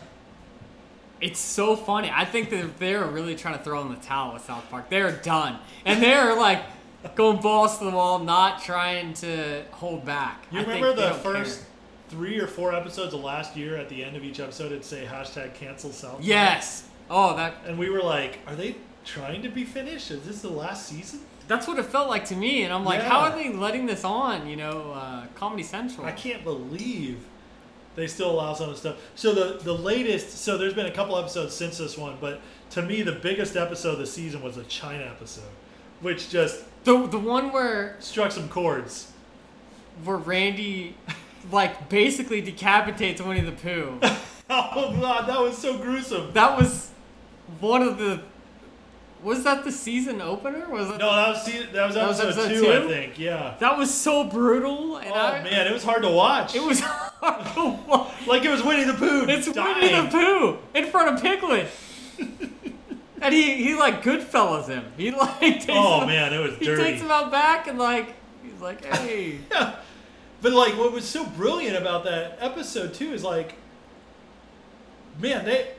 It's so funny. I think that they're really trying to throw in the towel with South Park. They're done, and they're like going balls to the wall, not trying to hold back. You I think remember the first care. three or four episodes of last year? At the end of each episode, it'd say hashtag cancel South. Park. Yes. Oh, that And we were like, are they trying to be finished? Is this the last season? that's what it felt like to me, and I'm like, how are they letting this on? You know, uh, Comedy Central. I can't believe they still allow some of the stuff. So the the latest, so there's been a couple episodes since this one, but to me the biggest episode of the season was the China episode, which just The the one where struck some chords. where Randy like basically decapitates Winnie the Pooh. Oh god, that was so gruesome. That was one of the. Was that the season opener? Was it? No, that was that was That was episode, episode two, I think. Yeah. That was so brutal, and Oh I, man, it was hard to watch. it was hard to watch. like it was Winnie the Pooh. It's dying. Winnie the Pooh in front of Piglet, and he he like Goodfellas him. He like takes Oh him, man, it was he dirty. takes him out back and like he's like, hey, yeah. But like, what was so brilliant about that episode too is like, man, they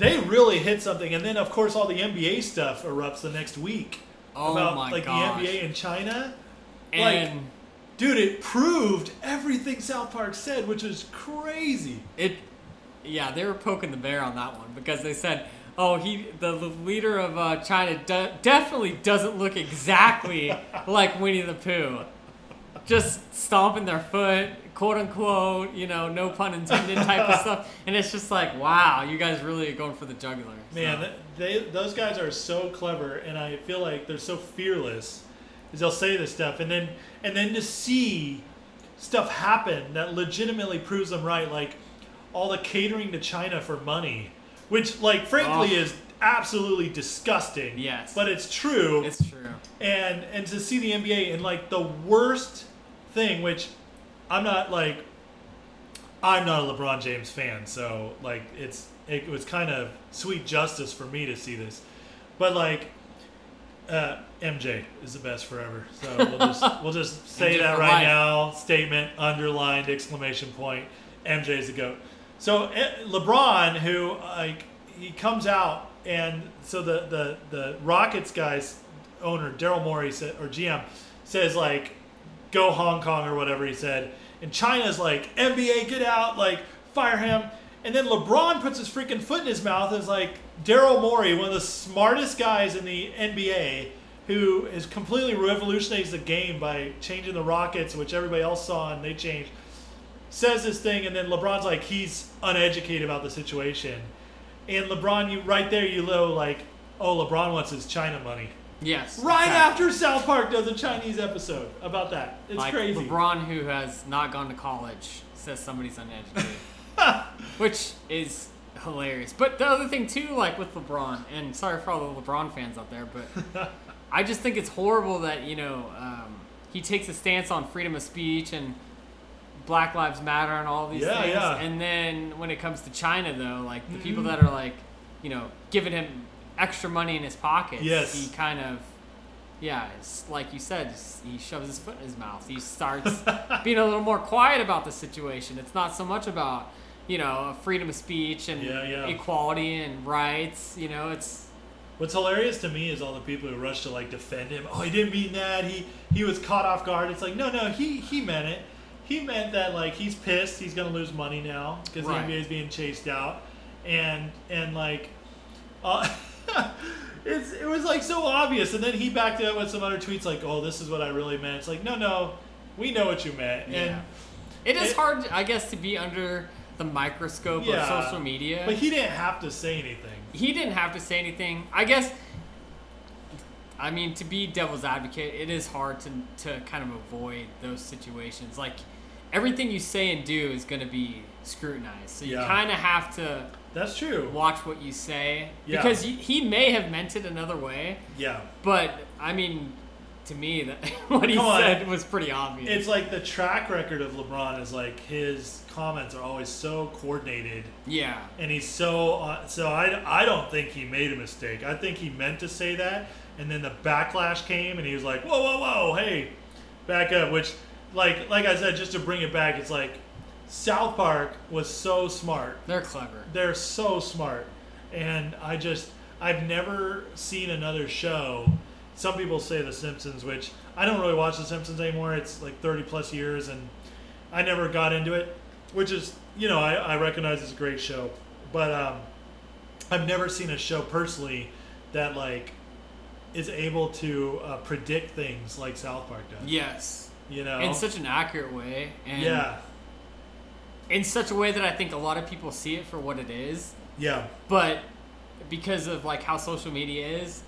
they really hit something, and then of course all the NBA stuff erupts the next week oh about my like gosh, the NBA in China. like- and Dude, it proved everything South Park said, which is crazy. It, yeah, they were poking the bear on that one because they said, "Oh, he, the, the leader of uh, China, de- definitely doesn't look exactly like Winnie the Pooh, just stomping their foot, quote unquote, you know, no pun intended type of stuff." And it's just like, wow, you guys really are going for the jugular. Man, So, they those guys are so clever, and I feel like they're so fearless. Is they'll say this stuff, and then and then to see stuff happen that legitimately proves them right, like all the catering to China for money, which like frankly Oh. is absolutely disgusting. Yes. But it's true. It's true. and and to see the NBA in like the worst thing, which I'm not like I'm not a LeBron James fan, so like it's it was kind of sweet justice for me to see this, but like uh, MJ is the best forever. So we'll just we'll just say that right life. now. Statement underlined exclamation point. MJ's the goat. So eh, LeBron, who like he comes out and so the the the Rockets guys owner Daryl Morey said or GM says like go Hong Kong or whatever he said, and China's like NBA get out like fire him, and then LeBron puts his freaking foot in his mouth and is like Daryl Morey, one of the smartest guys in the NBA. Who is completely revolutionized the game by changing the Rockets, which everybody else saw and they changed says this thing, and then LeBron's like he's uneducated about the situation, and LeBron, you right there, you know, like, oh, LeBron wants his China money. Yes. Right exactly. after South Park does a Chinese episode about that, it's like crazy. LeBron, who has not gone to college, says somebody's uneducated, which is hilarious. But the other thing too, like with LeBron, and sorry for all the LeBron fans out there, but I just think it's horrible that you know um, he takes a stance on freedom of speech and Black Lives Matter and all these Yeah, things, yeah. and then when it comes to China, though, like the people Mhm. that are like, you know, giving him extra money in his pockets, Yes. he kind of yeah, it's like you said, he shoves his foot in his mouth. He starts being a little more quiet about the situation. It's not so much about, you know, freedom of speech and Yeah, yeah. equality and rights. You know, it's What's hilarious to me is all the people who rush to like defend him. Oh, he didn't mean that. He he was caught off guard. It's like no, no, he he meant it. He meant that like he's pissed. He's gonna lose money now because Right. the NBA is being chased out, and and like, uh, it's it was like so obvious. And then he backed it up with some other tweets like, oh, this is what I really meant. It's like no, no, we know what you meant. yeah. And It is it- hard, I guess, to be under the microscope Yeah. of social media. but he didn't have to say anything. he didn't have to say anything. I guess. I mean, to be devil's advocate, it is hard to to kind of avoid those situations. Like everything you say and do is going to be scrutinized, so you Yeah. kind of have to That's true. watch what you say Yeah. because he may have meant it another way. Yeah. But I mean, to me, that what he Come on. said was pretty obvious. It's like the track record of LeBron is like his comments are always so coordinated, yeah, and he's so uh, so. I I don't think he made a mistake. I think he meant to say that, and then the backlash came, and he was like, "Whoa, whoa, whoa, hey, back up." Which, like like I said, just to bring it back, it's like South Park was so smart. they're clever. They're so smart, and I just I've never seen another show. Some people say The Simpsons, which I don't really watch The Simpsons anymore. It's like thirty plus years, and I never got into it. Which is, you know, I, I recognize it's a great show, but um, I've never seen a show personally that like is able to uh, predict things like South Park does. Yes, You know, in such an accurate way, and yeah, in such a way that I think a lot of people see it for what it is. yeah, but because of like how social media is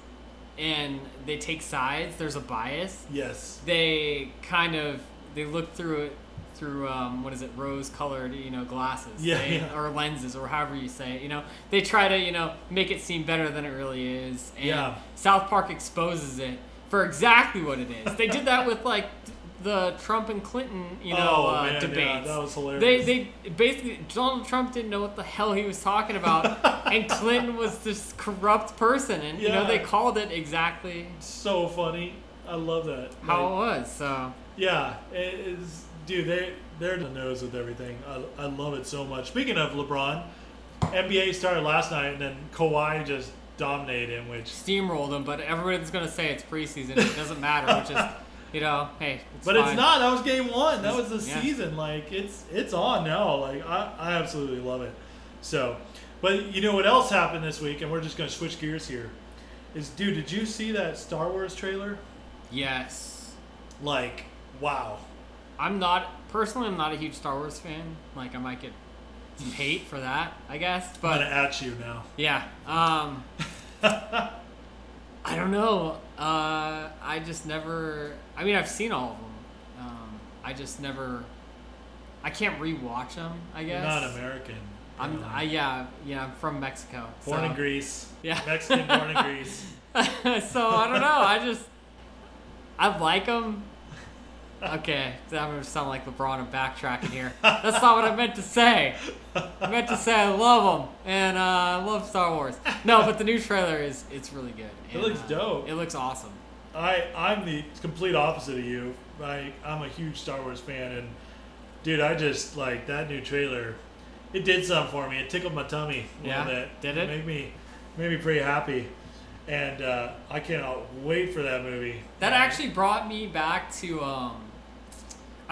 and they take sides there's a bias yes, they kind of they look through it through um, what is it rose colored you know glasses Yeah, They- yeah. or lenses or however you say it you know they try to you know make it seem better than it really is and Yeah. south park exposes it for exactly what it is they did that with like the trump and clinton you know Oh, uh, man, yeah, debates that was hilarious. they they basically Donald Trump didn't know what the hell he was talking about, and Clinton was this corrupt person, and you know they called it exactly so funny. I love that. how it was. So yeah, it is, dude. They they're the nose with everything. I, I love it so much. Speaking of LeBron, NBA started last night, and then Kawhi just dominated him. Which, steamrolled him, but everyone's gonna say it's preseason. It doesn't matter, which is you know, hey, it's but fine. it's not. That was game one. That was the Yeah. season. Like it's it's on now. Like I I absolutely love it. So, but you know what else happened this week? And we're just gonna switch gears here. Is dude, did you see that Star Wars trailer? Yes, Like, wow. I'm not personally. I'm not a huge Star Wars fan. Like I might get some hate for that, I guess. I'm But at you now. Yeah. Um, I don't know. Uh, I just never. I mean, I've seen all of them. Um, I just never. I can't rewatch them. I You're guess. not American. I'm Yeah. I yeah yeah I'm from Mexico. Born so. in Greece. Yeah. Mexican born in Greece. so I don't know. I just I like them. Okay, I'm gonna sound like LeBron and backtracking here. That's not what I meant to say. I meant to say I love them and uh, I love Star Wars. No, but the new trailer is it's really good. It And, looks uh, dope. It looks awesome. I I'm the complete opposite of you. I I'm a huge Star Wars fan, and dude, I just like that new trailer. It did something for me. It tickled my tummy a Yeah? little bit. Did it? Made me made me pretty happy, and uh, I cannot wait for that movie. That actually brought me back to um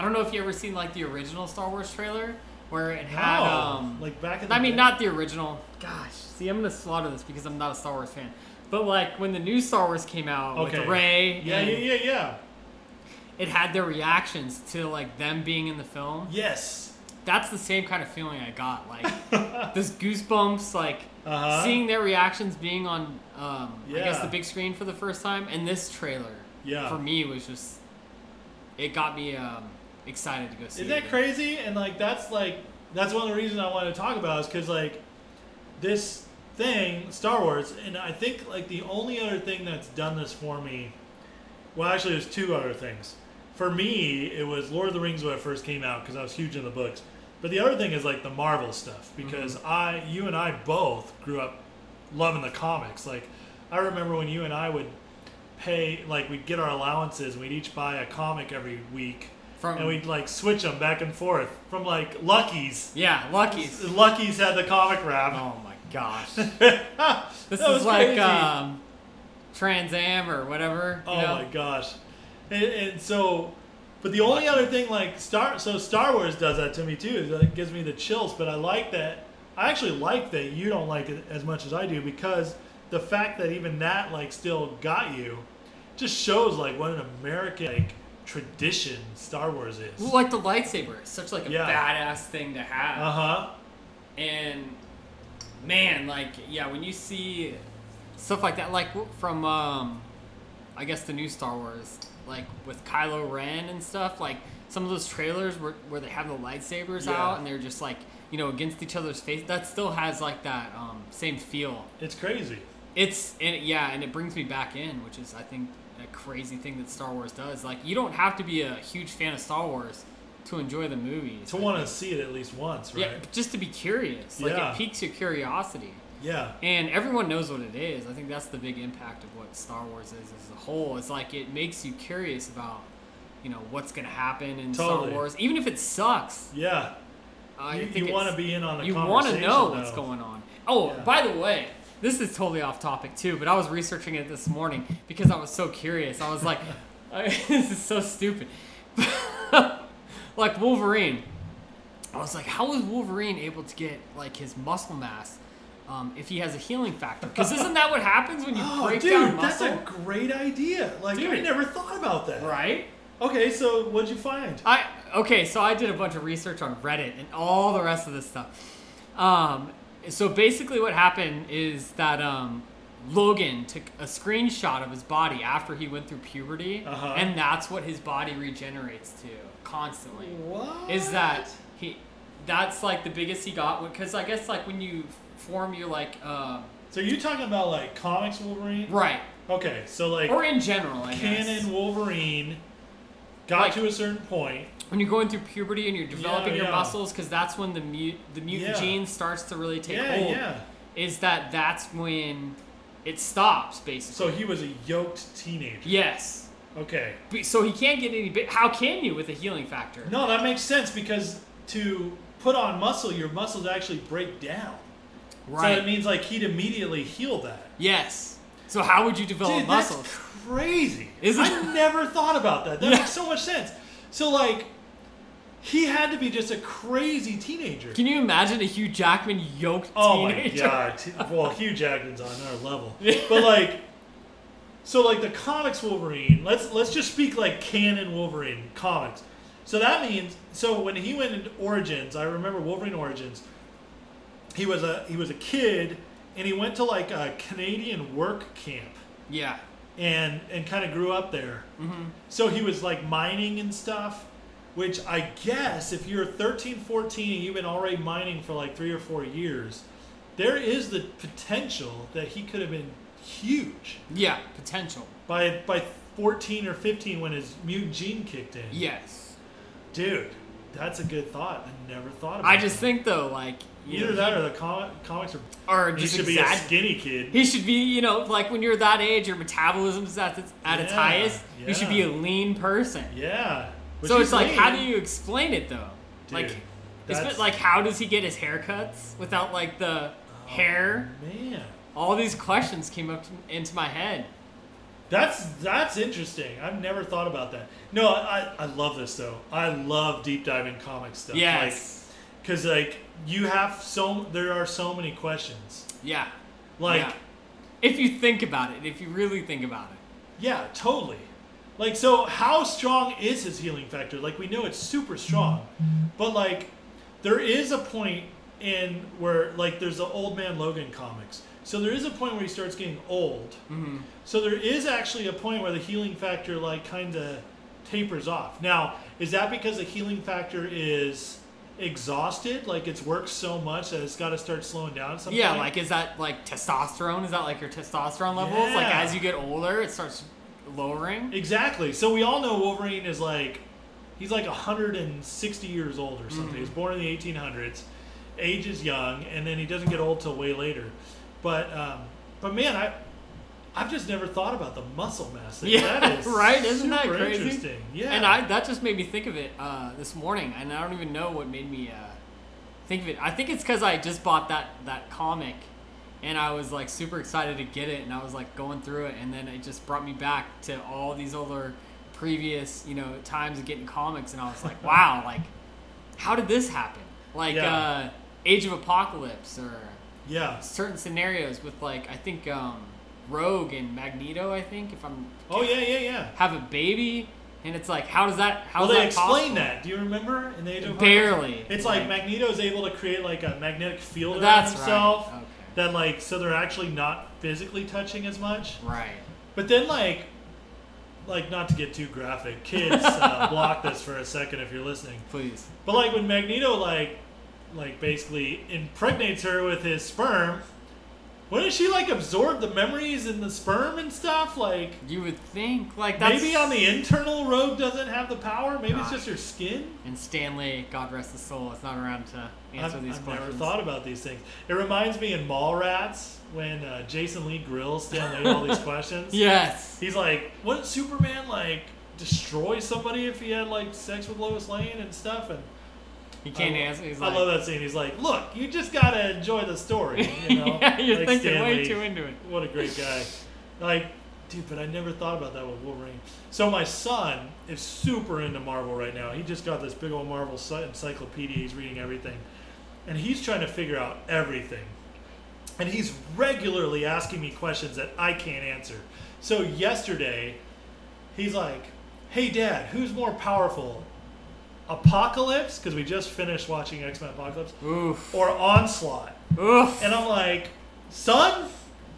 I don't know if you ever seen like the original Star Wars trailer where it had No, um like back in the I mean day. not the original. Gosh, see I'm gonna slaughter this because I'm not a Star Wars fan. But like when the new Star Wars came out Okay. with Rey, Yeah, yeah, yeah, yeah. it had their reactions to like them being in the film. Yes. That's the same kind of feeling I got. Like this goosebumps, like Uh-huh. seeing their reactions being on um I guess the big screen for the first time, and this trailer Yeah. for me was just it got me um excited to go see. Isn't it that crazy? And like that's like that's one of the reasons I wanted to talk about is because like this thing, Star Wars, and I think like the only other thing that's done this for me, well, actually, there's two other things. For me, it was Lord of the Rings when it first came out because I was huge in the books. But the other thing is like the Marvel stuff mm-hmm. because I, you and I both grew up loving the comics. Like I remember when you and I would pay, like we'd get our allowances, and we'd each buy a comic every week From and we'd like switch them back and forth from like Lucky's. yeah, Lucky's. Lucky's had the comic wrap. Oh my gosh, this is like um, Trans Am or whatever. You oh know? my gosh, and, and so, but the only other thing like Star, so Star Wars does that to me too. is that It gives me the chills. But I like that. I actually like that you don't like it as much as I do because the fact that even that like still got you, just shows like what an American like tradition Star Wars is. Well, like the lightsaber, it's such like a Yeah. badass thing to have. Uh huh. and man like yeah when you see stuff like that like from um i guess the new star wars like with kylo ren and stuff like some of those trailers where, where they have the lightsabers Yeah. out and they're just like you know against each other's face that still has like that um, same feel It's crazy. it's and it, yeah and it brings me back in which is i think crazy thing that star wars does like you don't have to be a huge fan of star wars to enjoy the movies To want to see it at least once, right? yeah, just to be curious. Like Yeah. it piques your curiosity. Yeah. And everyone knows what it is. I think that's the big impact of what Star Wars is as a whole. It's like it makes you curious about, you know, what's gonna happen in Star Wars. Even if it sucks. Yeah. I you you want to be in on the You want to know what's going on. Oh, Yeah. by the way, this is totally off topic too, but I was researching it this morning because I was so curious. I was like, I, this is so stupid. like Wolverine. I was like, how is Wolverine able to get like his muscle mass um, if he has a healing factor? Because isn't that what happens when you Oh, break dude, down muscle? that's a great idea. Like I never thought about that. right? Okay, so what'd you find? I okay, so I did a bunch of research on Reddit and all the rest of this stuff. Um, so basically, what happened is that um, Logan took a screenshot of his body after he went through puberty, Uh-huh. and that's what his body regenerates to constantly. What Is that he? That's like the biggest he got because I guess like when you form your like uh, So you're talking about like comics Wolverine? right Okay, so like or in general, I guess. canon Wolverine got Like- to a certain point. When you're going through puberty and you're developing Yeah, your yeah. muscles because that's when the mute the mutant Yeah. gene starts to really take hold yeah. is that that's when it stops basically So he was a yoked teenager. yes Okay. So he can't get any how can you with a healing factor No, that makes sense because to put on muscle, your muscles actually break down. Right so it means like he'd immediately heal that. yes so how would you develop Dude, muscles crazy. Isn't I never thought about that. That makes so much sense. So like, he had to be just a crazy teenager. can you imagine a Hugh Jackman yoked Oh teenager my god! Well, Hugh Jackman's on another level. But like, so like the comics Wolverine. Let's let's just speak like canon Wolverine comics. So that means so when he went into Origins, I remember Wolverine Origins. He was a he was a kid, and he went to like a Canadian work camp yeah and and kind of grew up there. hmm So he was like mining and stuff. Which I guess if you're 13, 14 and you've been already mining for like three or four years, there is the potential that he could have been huge Yeah, potential. by by 14 or 15 when his mutant gene kicked in. Yes. Dude, that's a good thought. I never thought about it. I just that. think though, like Either know, that or the com- comics are. or He just should be a skinny kid. He should be, you know, like when you're that age, your metabolism is at its, at its Yeah, highest. You should be a lean person. Yeah. So it's like, lean. how do you explain it though? like, Dude, it's that's- like, how does he get his haircuts without like the oh, hair? Man. All these questions came up to, into my head. That's that's interesting. I've never thought about that. No, I, I love this though. I love deep diving comic stuff. Yes. Because like you have so there are so many questions. yeah. Like Yeah. If you think about it, if you really think about it. yeah, totally. Like so, how strong is his healing factor? Like we know it's super strong, but like there is a point in where like there's the old man Logan comics. So there is a point where he starts getting old. Mm-hmm. So there is actually a point where the healing factor like kind of tapers off. Now, is that because the healing factor is exhausted? Like it's worked so much that it's got to start slowing down at some Yeah, like is that like testosterone? Is that like your testosterone levels? Like as you get older, it starts lowering. Exactly. So we all know Wolverine is like he's like 160 years old or something. Mhm. He was born in the 1800s. Age is young, and then he doesn't get old till way later. But um, but man, I I've just never thought about the muscle mass. Yeah, that is right? Isn't that crazy? Interesting. Yeah. And I that just made me think of it uh, this morning, and I don't even know what made me uh, think of it. I think it's because I just bought that that comic, and I was like super excited to get it, and I was like going through it, and then it just brought me back to all these other previous you know times of getting comics, and I was like, wow, like how did this happen? Like Yeah. uh, Age of Apocalypse or yeah. certain scenarios with like I think um, Rogue and Magneto. I think if I'm Oh yeah, yeah, yeah. have a baby, and it's like, how does that? How Well, they that explain that. Do you remember in the Age of? Barely. It's like, Magneto's able to create like a magnetic field around That's himself. right. Okay. That like so they're actually not physically touching as much. Right. But then like like not to get too graphic, kids uh, block this for a second if you're listening. Please. But like when Magneto like like basically impregnates her with his sperm, wouldn't she like absorb the memories in the sperm and stuff? Like You would think like that's maybe on the internal Rogue doesn't have the power. Maybe it's just her skin. and Stan Lee, God rest his soul, is not around to answer I've, these I've questions. never thought about these things. It reminds me in Mallrats when uh, Jason Lee grills Stan Lee all these questions. Yes. He's like, wouldn't Superman like destroy somebody if he had like sex with Lois Lane and stuff? And He can't I, answer. He's I like, love that scene. He's like, look, you just gotta enjoy the story. You know, yeah, you're Like thinking Stan way too into it. What a great guy. Like, dude, but I never thought about that with Wolverine. So my son is super into Marvel right now. He just got this big old Marvel encyclopedia. He's reading everything. And he's trying to figure out everything. And he's regularly asking me questions that I can't answer. So yesterday, he's like, hey, Dad, who's more powerful? Apocalypse, because we just finished watching X Men Apocalypse, Oof. or Onslaught? Oof. And I'm like, son,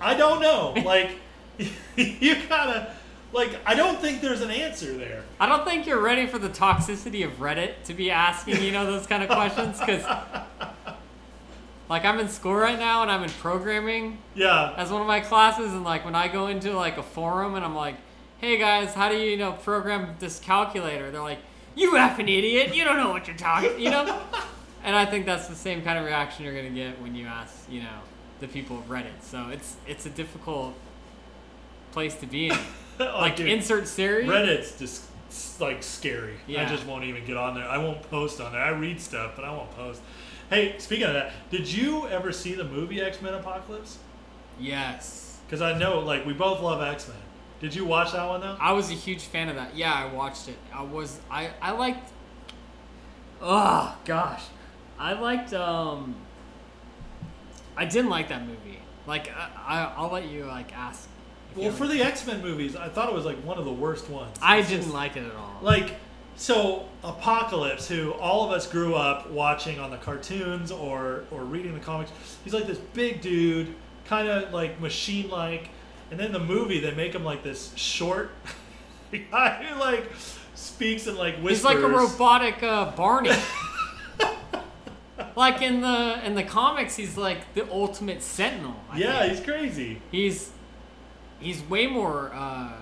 I don't know. Like, you gotta, like, I don't think there's an answer there. I don't think you're ready for the toxicity of Reddit to be asking, you know, those kind of questions. Because, like, I'm in school right now and I'm in programming Yeah. as one of my classes. And, like, when I go into, like, a forum and I'm like, hey guys, how do you, you know, program this calculator? They're like, you effing idiot. You don't know what you're talking, you know? and I think that's the same kind of reaction you're going to get when you ask, you know, the people of Reddit. So it's it's a difficult place to be in. Oh, like, dude, insert series. Reddit's just like scary. Yeah. I just won't even get on there. I won't post on there. I read stuff, but I won't post. Hey, speaking of that, did you ever see the movie X Men Apocalypse? Yes. Because I know, like, we both love X Men. Did you watch that one though? I was a huge fan of that. Yeah, I watched it. I was I I liked Oh gosh. I liked um I didn't like that movie. Like I, I I'll let you like ask. Well, for the X Men movies, I thought it was like one of the worst ones. I It's didn't just- like it at all. like so apocalypse who all of us grew up watching on the cartoons or or reading the comics he's like this big dude kind of like machine like and then the movie they make him like this short guy who like speaks in like whispers. He's like a robotic uh, Barney. like in the in the comics, he's like the ultimate Sentinel. I Yeah, think. he's crazy. he's he's way more uh,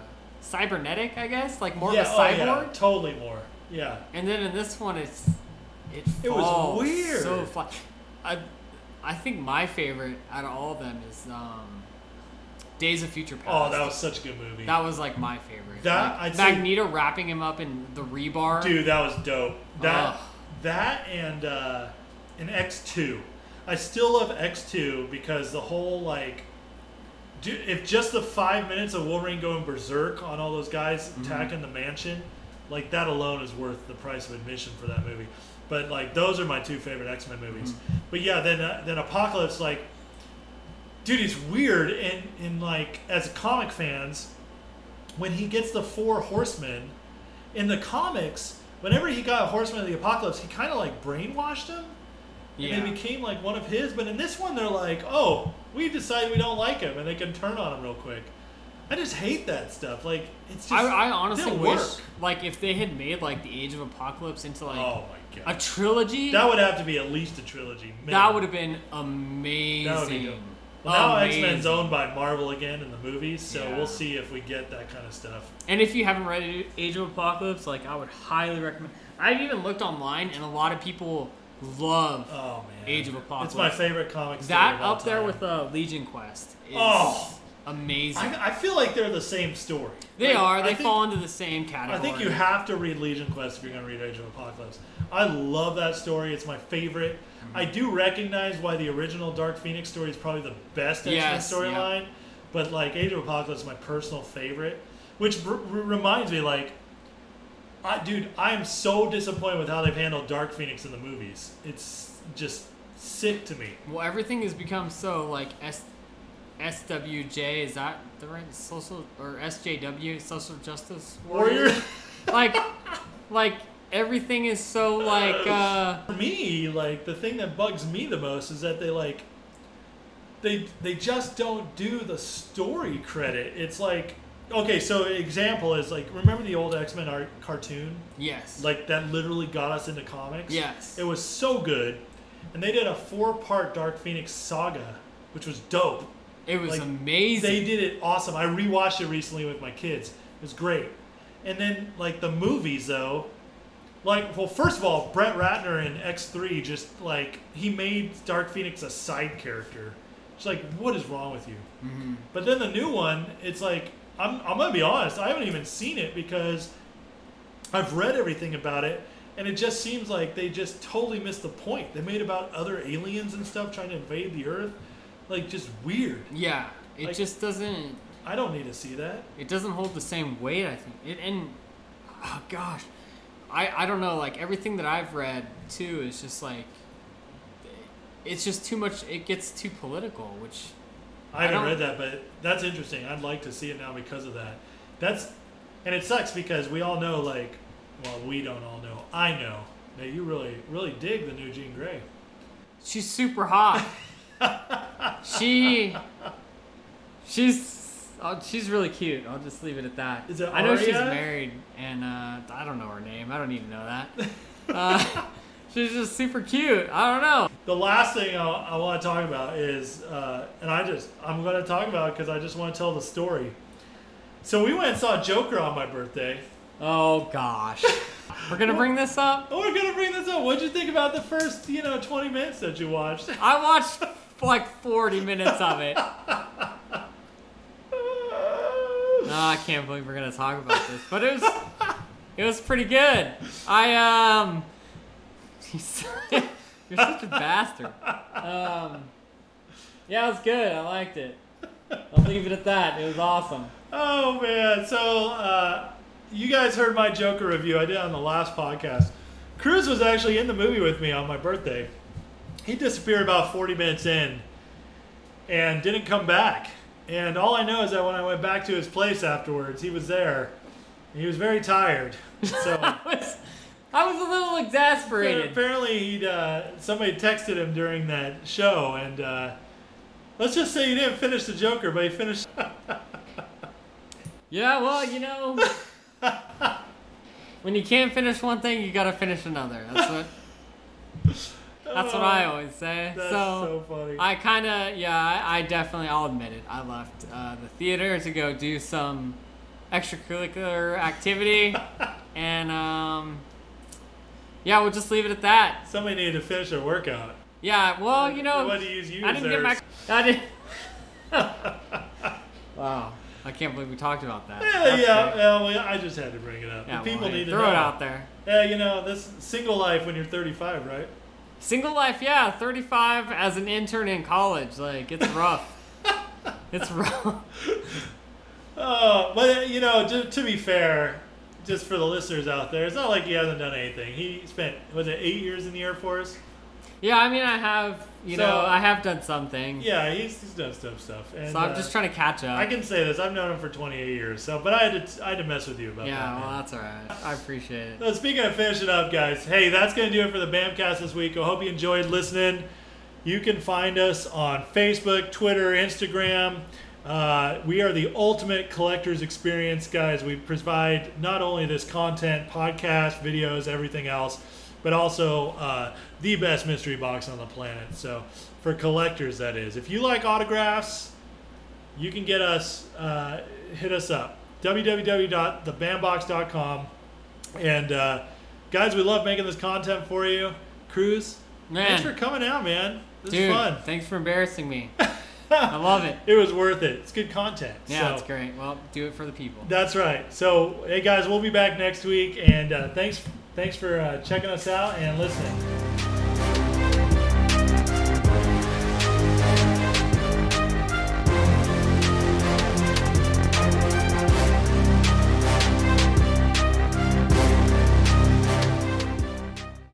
cybernetic, I guess, like more yeah, of a oh, cyborg. yeah, totally more. Yeah. And then in this one, it's it It was weird. So flat. I I think my favorite out of all of them is um, Days of Future Past. Oh, that was such a good movie. that was like my favorite. That- Like, I'd say- Magneto wrapping him up in the rebar. Dude, that was dope. That Ugh. that and uh, an X two. I still love X two because the whole like, dude, if just the five minutes of Wolverine going berserk on all those guys Mm-hmm. attacking the mansion, like that alone is worth the price of admission for that movie. But like those are my two favorite X Men movies. Mm-hmm. But yeah, then uh, then Apocalypse like, dude, he's weird and in like as comic fans, when he gets the four horsemen in the comics, whenever he got Horseman of the Apocalypse, he kind of like brainwashed him. yeah. And they became like one of his. But in this one, they're like, oh, we decided we don't like him, and they can turn on him real quick. I just hate that stuff. Like, it's just. I, I honestly wish, work. like, if they had made like the Age of Apocalypse into like oh my a trilogy, that would have to be at least a trilogy. that would have been amazing. That would be dope. Well, now X Men's owned by Marvel again in the movies, so Yeah. we'll see if we get that kind of stuff. And if you haven't read Age of Apocalypse, like I would highly recommend. I've even looked online, and a lot of people love Oh man, Age of Apocalypse. It's my favorite comic. that up there with uh, Legion Quest. Is Oh. Amazing. I, I feel like they're the same story. they Like, are. They think- fall into the same category. I think you have to read Legion Quest if you're going to read Age of Apocalypse. I love that story. It's my favorite. Mm-hmm. I do recognize why the original Dark Phoenix story is probably the best Yes, storyline, but like Age of Apocalypse is my personal favorite. Which r- r- reminds me, like, I, dude, I am so disappointed with how they've handled Dark Phoenix in the movies. It's just sick to me. Well, everything has become so like S. SWJ is that the right social or SJW social justice Warrior. like like everything is so like uh For me, like the thing that bugs me the most is that they like they they just don't do the story credit. It's like okay, so example is like remember the old X Men art cartoon, yes like that literally got us into comics. yes it was so good, and they did a four part Dark Phoenix saga, which was dope. It was like, amazing They did it awesome. I rewatched it recently with my kids. It was great. And then like the movies though, like well first of all, Brett Ratner in X three just like he made Dark Phoenix a side character. It's like what is wrong with you? Mhm. But then the new one, it's like I'm I'm gonna be honest, I haven't even seen it because I've read everything about it. And it just seems like they just totally missed the point. They made about other aliens and stuff trying to invade the Earth, like just weird. yeah it Like- just doesn't I don't need to see that. it doesn't hold the same weight i think it and oh gosh i i don't know like everything that i've read too is just like it's just too much it gets too political which I haven't don't- read that, but that's interesting. I'd like to see it now because of that. That's and it sucks because we all know, like, well, we don't all know. I know that you really, really dig the new Jean Grey. she's super hot she she's oh, she's really cute. I'll just leave it at that. Is it i know she's married and uh, i don't know her name. I don't even know that. Uh, she's just super cute. I don't know. The last thing I, I want to talk about is, uh, and I just, I'm going to talk about it because I just want to tell the story. So we went and saw Joker on my birthday. oh gosh. We're gonna bring this up? Oh, we're gonna bring this up. What'd you think about the first, you know, 20 minutes that you watched? I watched like 40 minutes of it. Oh, I can't believe we're gonna talk about this, but it was it was pretty good. I um, you're such a bastard. Um, yeah, it was good. I liked it. I'll leave it at that. It was awesome. Oh man! So uh, you guys heard my Joker review I did on the last podcast. Cruz was actually in the movie with me on my birthday. He disappeared about 40 minutes in and didn't come back. And all I know is that when I went back to his place afterwards, he was there. He was very tired. So I was, I was a little exasperated. apparently, he'd uh, somebody texted him during that show, and uh, let's just say he didn't finish the Joker, but he finished. Yeah, well, you know, when you can't finish one thing, you gotta finish another. That's what. That's what I always say. That's so, so funny. I kind of, yeah, I, I definitely, I'll admit it. I left uh, the theater to go do some extracurricular activity, and um, yeah, we'll just leave it at that. Somebody needed to finish their workout. Yeah, well, you know, use you I didn't get my. I didn't. wow, I can't believe we talked about that. Yeah, That's yeah, yeah, well, I just had to bring it up. Yeah, people well, need to throw know. it out there. Yeah, you know, this single life when you're 35, right? Single life, yeah, 35 as an intern in college. Like, it's rough. it's rough. Oh, but you know, to, to be fair, just for the listeners out there, it's not like he hasn't done anything. He spent was it eight years in the Air Force? Yeah, I mean, I have, you So- know, I have done something. Yeah, he's, he's done some stuff. And, so I'm uh, just trying to catch up. I can say this: I've known him for 28 years. So, but I had to I had to mess with you about yeah, that. Yeah, well, that's all right. I appreciate it. So speaking of finishing up, guys, hey, that's going to do it for the Bamcast this week. I hope you enjoyed listening. You can find us on Facebook, Twitter, Instagram. Uh, we are the ultimate collector's experience, guys. We provide not only this content, podcast, videos, everything else, but also uh, the best mystery box on the planet. So for collectors, that is. If you like autographs, you can get us, uh, hit us up. www.thebambox.com. And uh, guys, we love making this content for you. Cruz, Man. thanks for coming out, man. This Dude, is fun. thanks for embarrassing me. I love it. It was worth it. It's good content. Yeah, so, it's great. Well, do it for the people. That's right. So, hey guys, we'll be back next week, and uh, thanks, Thanks for uh, checking us out and listening.